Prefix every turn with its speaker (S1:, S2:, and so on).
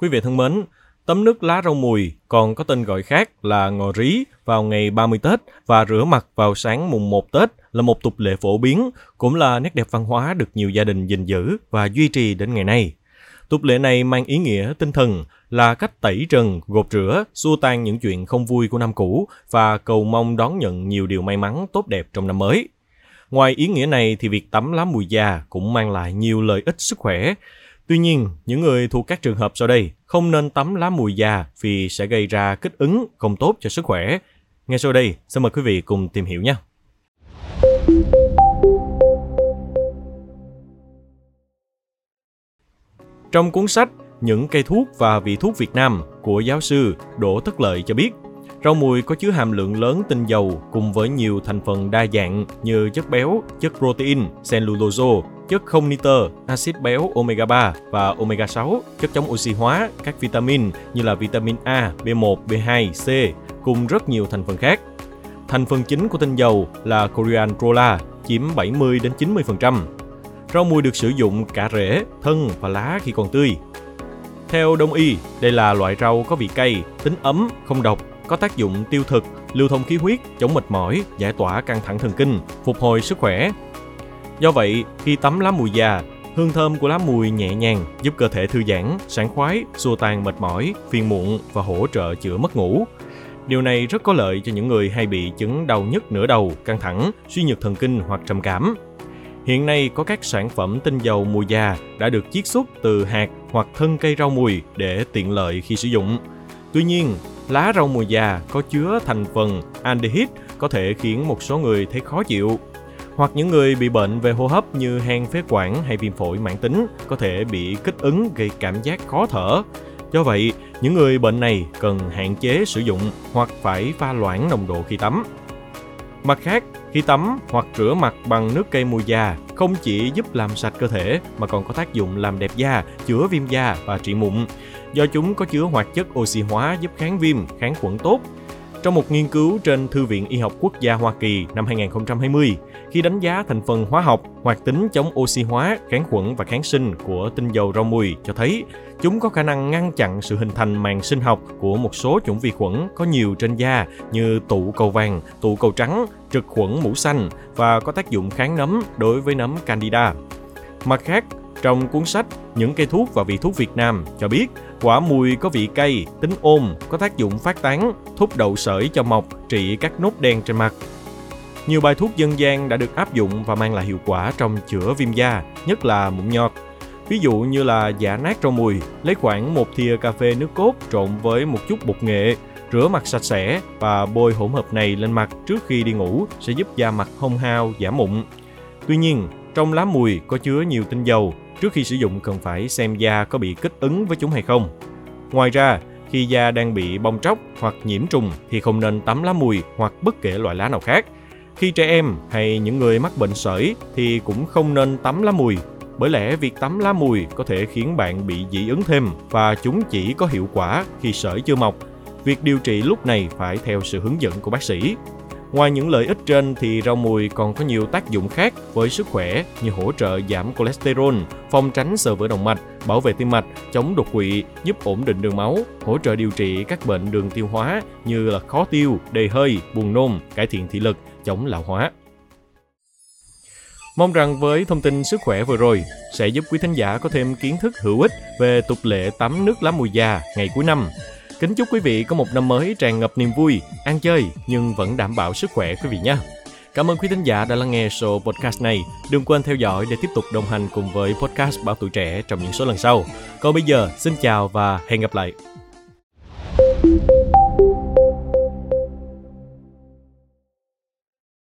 S1: Quý vị thân mến, tấm nước lá rau mùi còn có tên gọi khác là ngò rí vào ngày 30 Tết và rửa mặt vào sáng mùng 1 Tết là một tục lệ phổ biến, cũng là nét đẹp văn hóa được nhiều gia đình gìn giữ và duy trì đến ngày nay. Tục lệ này mang ý nghĩa tinh thần là cách tẩy trần, gột rửa, xua tan những chuyện không vui của năm cũ và cầu mong đón nhận nhiều điều may mắn tốt đẹp trong năm mới. Ngoài ý nghĩa này thì việc tắm lá mùi già cũng mang lại nhiều lợi ích sức khỏe. Tuy nhiên, những người thuộc các trường hợp sau đây không nên tắm lá mùi già vì sẽ gây ra kích ứng không tốt cho sức khỏe. Ngay sau đây, xin mời quý vị cùng tìm hiểu nhé. Trong cuốn sách Những cây thuốc và vị thuốc Việt Nam của giáo sư Đỗ Tất Lợi cho biết, rau mùi có chứa hàm lượng lớn tinh dầu cùng với nhiều thành phần đa dạng như chất béo, chất protein, cellulose, chất không nitơ, axit béo omega 3 và omega 6, chất chống oxy hóa, các vitamin như là vitamin A, B1, B2, C cùng rất nhiều thành phần khác. Thành phần chính của tinh dầu là coriandrola chiếm 70 đến 90%. Rau mùi được sử dụng cả rễ, thân và lá khi còn tươi. Theo đông y, đây là loại rau có vị cay, tính ấm, không độc, có tác dụng tiêu thực, lưu thông khí huyết, chống mệt mỏi, giải tỏa căng thẳng thần kinh, phục hồi sức khỏe. Do vậy, khi tắm lá mùi già, hương thơm của lá mùi nhẹ nhàng giúp cơ thể thư giãn, sảng khoái, xua tan mệt mỏi, phiền muộn và hỗ trợ chữa mất ngủ. Điều này rất có lợi cho những người hay bị chứng đau nhức nửa đầu, căng thẳng, suy nhược thần kinh hoặc trầm cảm. Hiện nay có các sản phẩm tinh dầu mùi già đã được chiết xuất từ hạt hoặc thân cây rau mùi để tiện lợi khi sử dụng. Tuy nhiên, lá rau mùi già có chứa thành phần aldehyde có thể khiến một số người thấy khó chịu. Hoặc những người bị bệnh về hô hấp như hen phế quản hay viêm phổi mãn tính có thể bị kích ứng gây cảm giác khó thở. Do vậy, những người bệnh này cần hạn chế sử dụng hoặc phải pha loãng nồng độ khi tắm. Mặt khác, khi tắm hoặc rửa mặt bằng nước cây mùi già không chỉ giúp làm sạch cơ thể mà còn có tác dụng làm đẹp da, chữa viêm da và trị mụn. Do chúng có chứa hoạt chất oxy hóa giúp kháng viêm, kháng khuẩn tốt. Trong một nghiên cứu trên Thư viện Y học Quốc gia Hoa Kỳ năm 2020, khi đánh giá thành phần hóa học, hoạt tính chống oxy hóa, kháng khuẩn và kháng sinh của tinh dầu rau mùi cho thấy chúng có khả năng ngăn chặn sự hình thành màng sinh học của một số chủng vi khuẩn có nhiều trên da như tụ cầu vàng, tụ cầu trắng, trực khuẩn mũ xanh và có tác dụng kháng nấm đối với nấm Candida. Mặt khác, trong cuốn sách Những cây thuốc và vị thuốc Việt Nam cho biết quả mùi có vị cay, tính ôm, có tác dụng phát tán, thúc đậu sởi cho mọc, trị các nốt đen trên mặt. Nhiều bài thuốc dân gian đã được áp dụng và mang lại hiệu quả trong chữa viêm da, nhất là mụn nhọt. Ví dụ như là giả nát rau mùi, lấy khoảng một thìa cà phê nước cốt trộn với một chút bột nghệ, rửa mặt sạch sẽ và bôi hỗn hợp này lên mặt trước khi đi ngủ sẽ giúp da mặt hông hao, giảm mụn. Tuy nhiên, trong lá mùi có chứa nhiều tinh dầu, trước khi sử dụng cần phải xem da có bị kích ứng với chúng hay không. Ngoài ra, khi da đang bị bong tróc hoặc nhiễm trùng thì không nên tắm lá mùi hoặc bất kể loại lá nào khác. Khi trẻ em hay những người mắc bệnh sởi thì cũng không nên tắm lá mùi bởi lẽ việc tắm lá mùi có thể khiến bạn bị dị ứng thêm và chúng chỉ có hiệu quả khi sởi chưa mọc. Việc điều trị lúc này phải theo sự hướng dẫn của bác sĩ. Ngoài những lợi ích trên thì rau mùi còn có nhiều tác dụng khác với sức khỏe như hỗ trợ giảm cholesterol, phòng tránh sờ vữa động mạch, bảo vệ tim mạch, chống đột quỵ, giúp ổn định đường máu, hỗ trợ điều trị các bệnh đường tiêu hóa như là khó tiêu, đầy hơi, buồn nôn, cải thiện thị lực, chống lão hóa. Mong rằng với thông tin sức khỏe vừa rồi sẽ giúp quý thính giả có thêm kiến thức hữu ích về tục lệ tắm nước lá mùi già ngày cuối năm. Kính chúc quý vị có một năm mới tràn ngập niềm vui, ăn chơi nhưng vẫn đảm bảo sức khỏe quý vị nhé. Cảm ơn quý thính giả đã lắng nghe show podcast này. Đừng quên theo dõi để tiếp tục đồng hành cùng với podcast Báo Tuổi Trẻ trong những số lần sau. Còn bây giờ, xin chào và hẹn gặp lại.